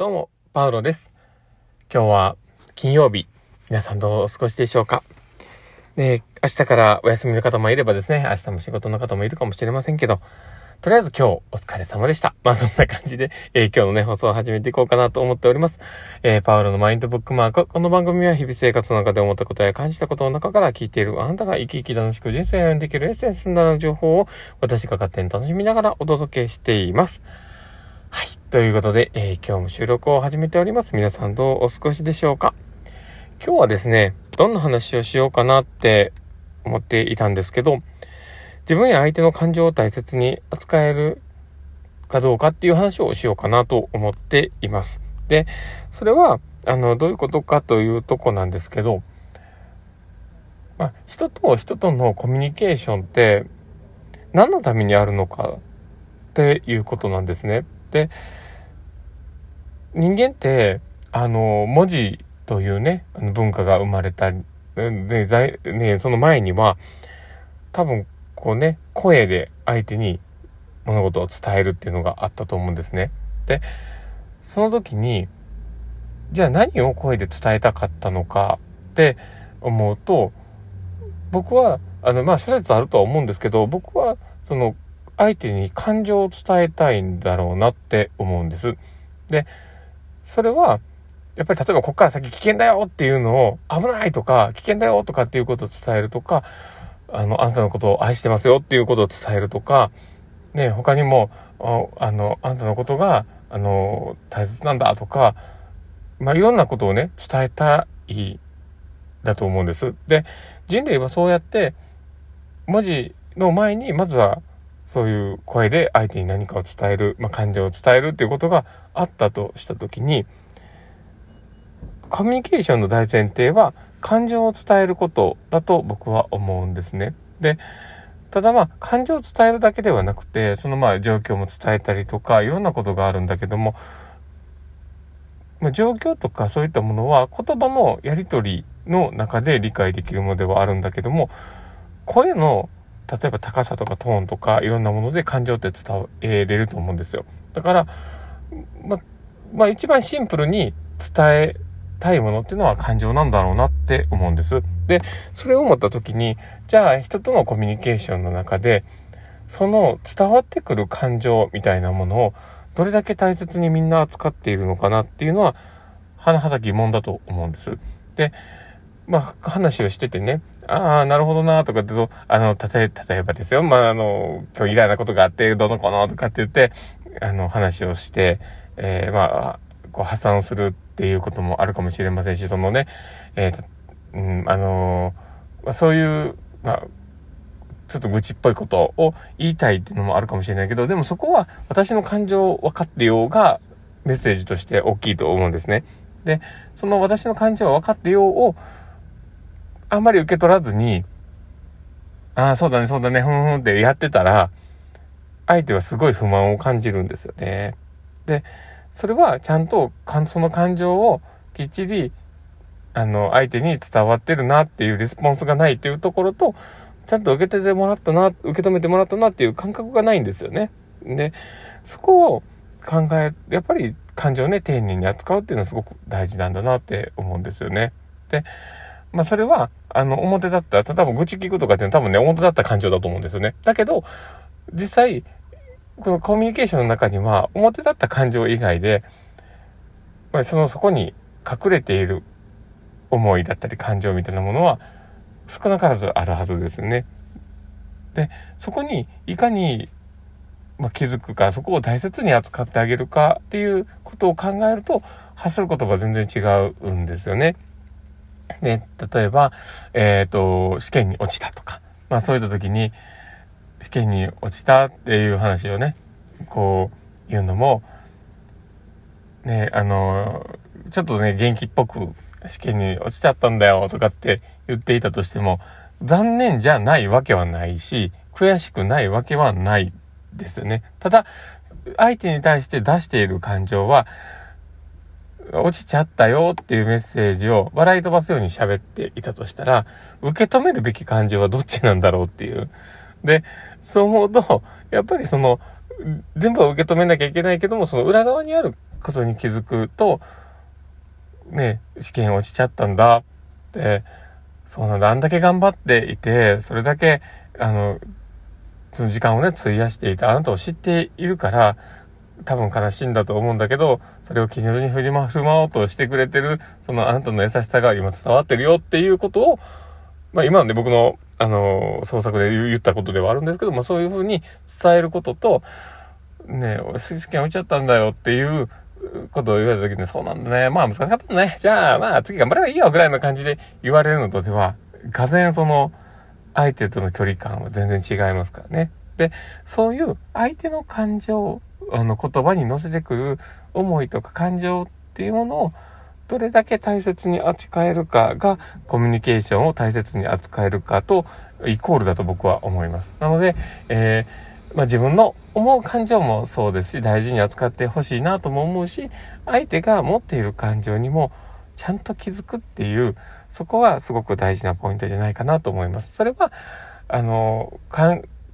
どうも、パウロです。今日は金曜日。皆さんどうお過ごしでしょうか？ね明日からお休みの方もいればですね、明日も仕事の方もいるかもしれませんけど、とりあえず今日お疲れ様でした。まあそんな感じで、えー、今日のね、放送を始めていこうかなと思っております。えー、パウロのマインドブックマーク。この番組は日々生活の中で思ったことや感じたことの中から聞いているあなたが生き生き楽しく人生を歩んでいけるエッセンスになる情報を私が勝手に楽しみながらお届けしています。ということで、えー、今日も収録を始めております。皆さんどうお過ごしでしょうか？今日はですね、どんな話をしようかなって思っていたんですけど、自分や相手の感情を大切に扱えるかどうかっていう話をしようかなと思っています。で、それは、あの、どういうことかというとこなんですけど、まあ、人と人とのコミュニケーションって何のためにあるのかっていうことなんですね。で、人間って、あの、文字というね、文化が生まれたり、ね、ね、その前には、多分、こうね、声で相手に物事を伝えるっていうのがあったと思うんですね。で、その時に、じゃあ何を声で伝えたかったのかって思うと、僕は、あの、まあ諸説あるとは思うんですけど、僕は、その、相手に感情を伝えたいんだろうなって思うんです。で、それは、やっぱり例えばここから先危険だよっていうのを危ないとか危険だよとかっていうことを伝えるとか、あの、あなたのことを愛してますよっていうことを伝えるとか、ね、他にも、あの、あなたのことが、あの、大切なんだとか、まあ、いろんなことをね、伝えたい、だと思うんです。で、人類はそうやって、文字の前に、まずはそういう声で相手に何かを伝える、まあ、感情を伝えるっていうことがあったとしたときに、コミュニケーションの大前提は感情を伝えることだと僕は思うんですね。で、ただまあ感情を伝えるだけではなくて、そのまあ状況も伝えたりとかいろんなことがあるんだけども、まあ、状況とかそういったものは言葉のやり取りの中で理解できるものではあるんだけども、声の例えば高さとかトーンとかいろんなもので感情って伝えれると思うんですよ。だから、ま、まあ一番シンプルに伝えたいものっていうのは感情なんだろうなって思うんです。で、それを思った時に、じゃあ人とのコミュニケーションの中で、その伝わってくる感情みたいなものをどれだけ大切にみんな扱っているのかなっていうのは、甚だ疑問だと思うんです。で、まあ、話をしててね、ああ、なるほどな、とかってと、あの、例え、例えばですよ、まあ、あの、今日イライなことがあって、どの子のとかって言って、あの、話をして、えー、まあ、こう、破産するっていうこともあるかもしれませんし、そのね、えー、うん、あのまあ、そういう、まあ、ちょっと愚痴っぽいことを言いたいっていうのもあるかもしれないけど、でもそこは私の感情を分かってようがメッセージとして大きいと思うんですね。で、その私の感情を分かってようをあんまり受け取らずに、ああ、そうだね、そうだね、ふんふんってやってたら、相手はすごい不満を感じるんですよね。で、それはちゃんとその感情をきっちり、あの、相手に伝わってるなっていうレスポンスがないっていうところと、ちゃんと受けててもらったな、受け止めてもらったなっていう感覚がないんですよね。で、そこを考え、やっぱり感情をね、丁寧に扱うっていうのはすごく大事なんだなって思うんですよね。で、まあそれは、あの、表だった、多分愚痴聞くとかっていうのは多分ね、表だった感情だと思うんですよね。だけど、実際、このコミュニケーションの中には、表だった感情以外で、まあ、その、そこに隠れている思いだったり感情みたいなものは、少なからずあるはずですね。で、そこに、いかに、まあ、気づくか、そこを大切に扱ってあげるかっていうことを考えると、発する言葉は全然違うんですよね。で、例えば、えっ、ー、と、試験に落ちたとか、まあそういった時に、試験に落ちたっていう話をね、こう、言うのも、ね、あの、ちょっとね、元気っぽく、試験に落ちちゃったんだよとかって言っていたとしても、残念じゃないわけはないし、悔しくないわけはないですよね。ただ、相手に対して出している感情は、落ちちゃったよっていうメッセージを笑い飛ばすように喋っていたとしたら、受け止めるべき感情はどっちなんだろうっていう。で、そう思うと、やっぱりその、全部を受け止めなきゃいけないけども、その裏側にあることに気づくと、ね、試験落ちちゃったんだって、そうなんだ、あんだけ頑張っていて、それだけ、あの、その時間をね、費やしていたあなたを知っているから、多分悲しいんだと思うんだけど、それを気に振りま、振る舞おうとしてくれてる、そのあなたの優しさが今伝わってるよっていうことを、まあ今ので僕の、あの、創作で言ったことではあるんですけども、そういうふうに伝えることと、ね、俺、水試験落ちちゃったんだよっていうことを言われた時に、そうなんだね。まあ難しかったね。じゃあまあ次頑張ればいいよぐらいの感じで言われるのとでは、がぜその、相手との距離感は全然違いますからね。で、そういう相手の感情、あの言葉に乗せてくる思いとか感情っていうものをどれだけ大切に扱えるかがコミュニケーションを大切に扱えるかとイコールだと僕は思います。なので、えー、まあ、自分の思う感情もそうですし、大事に扱ってほしいなとも思うし、相手が持っている感情にもちゃんと気づくっていう、そこはすごく大事なポイントじゃないかなと思います。それは、あの、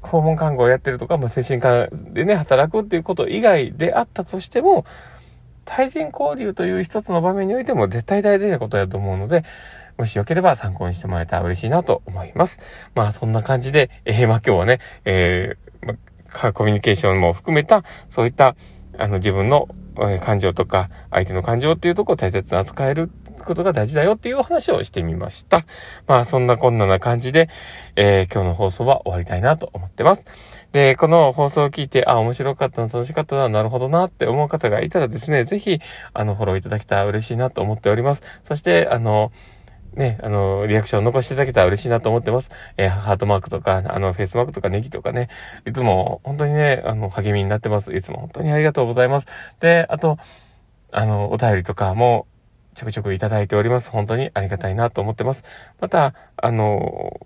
訪問看護をやってるとか、まあ、精神科でね、働くっていうこと以外であったとしても、対人交流という一つの場面においても絶対大事なことだと思うので、もしよければ参考にしてもらえたら嬉しいなと思います。まあそんな感じで、えー、まあ今日はね、えー、まコミュニケーションも含めた、そういった、あの自分の感情とか、相手の感情っていうとこを大切に扱えることが大事だよっていうお話をしてみました。まあそんなこんなな感じで、えー、今日の放送は終わりたいなと思ってます。で、この放送を聞いて、あ、面白かったな、楽しかったな、なるほどなって思う方がいたらですね、ぜひ、あの、フォローいただけたら嬉しいなと思っております。そして、あの、ね、あの、リアクションを残していただけたら嬉しいなと思ってます。えー、ハートマークとか、あの、フェイスマークとかネギとかね、いつも本当にね、あの、励みになってます。いつも本当にありがとうございます。で、あと、あの、お便りとかも、ちょくちょくいただいております。本当にありがたいなと思ってます。また、あの、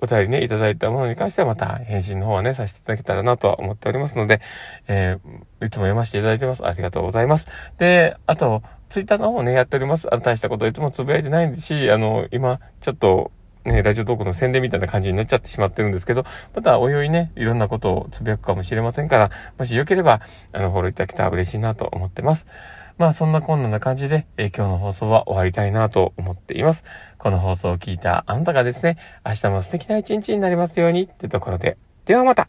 お便りね、いただいたものに関してはまた返信の方はね、させていただけたらなとは思っておりますので、えー、いつも読ませていただいてます。ありがとうございます。で、あと、ツイッターの方ね、やっております。あの、大したこといつもつぶやいてないし、あの、今、ちょっと、ね、ラジオトークの宣伝みたいな感じになっちゃってしまってるんですけど、またおいおいね、いろんなことをつぶやくかもしれませんから、もしよければ、あの、フォローいただけたら嬉しいなと思ってます。まあそんなこんな感じで、え、今日の放送は終わりたいなと思っています。この放送を聞いたあんたがですね、明日も素敵な一日になりますようにってところで。ではまた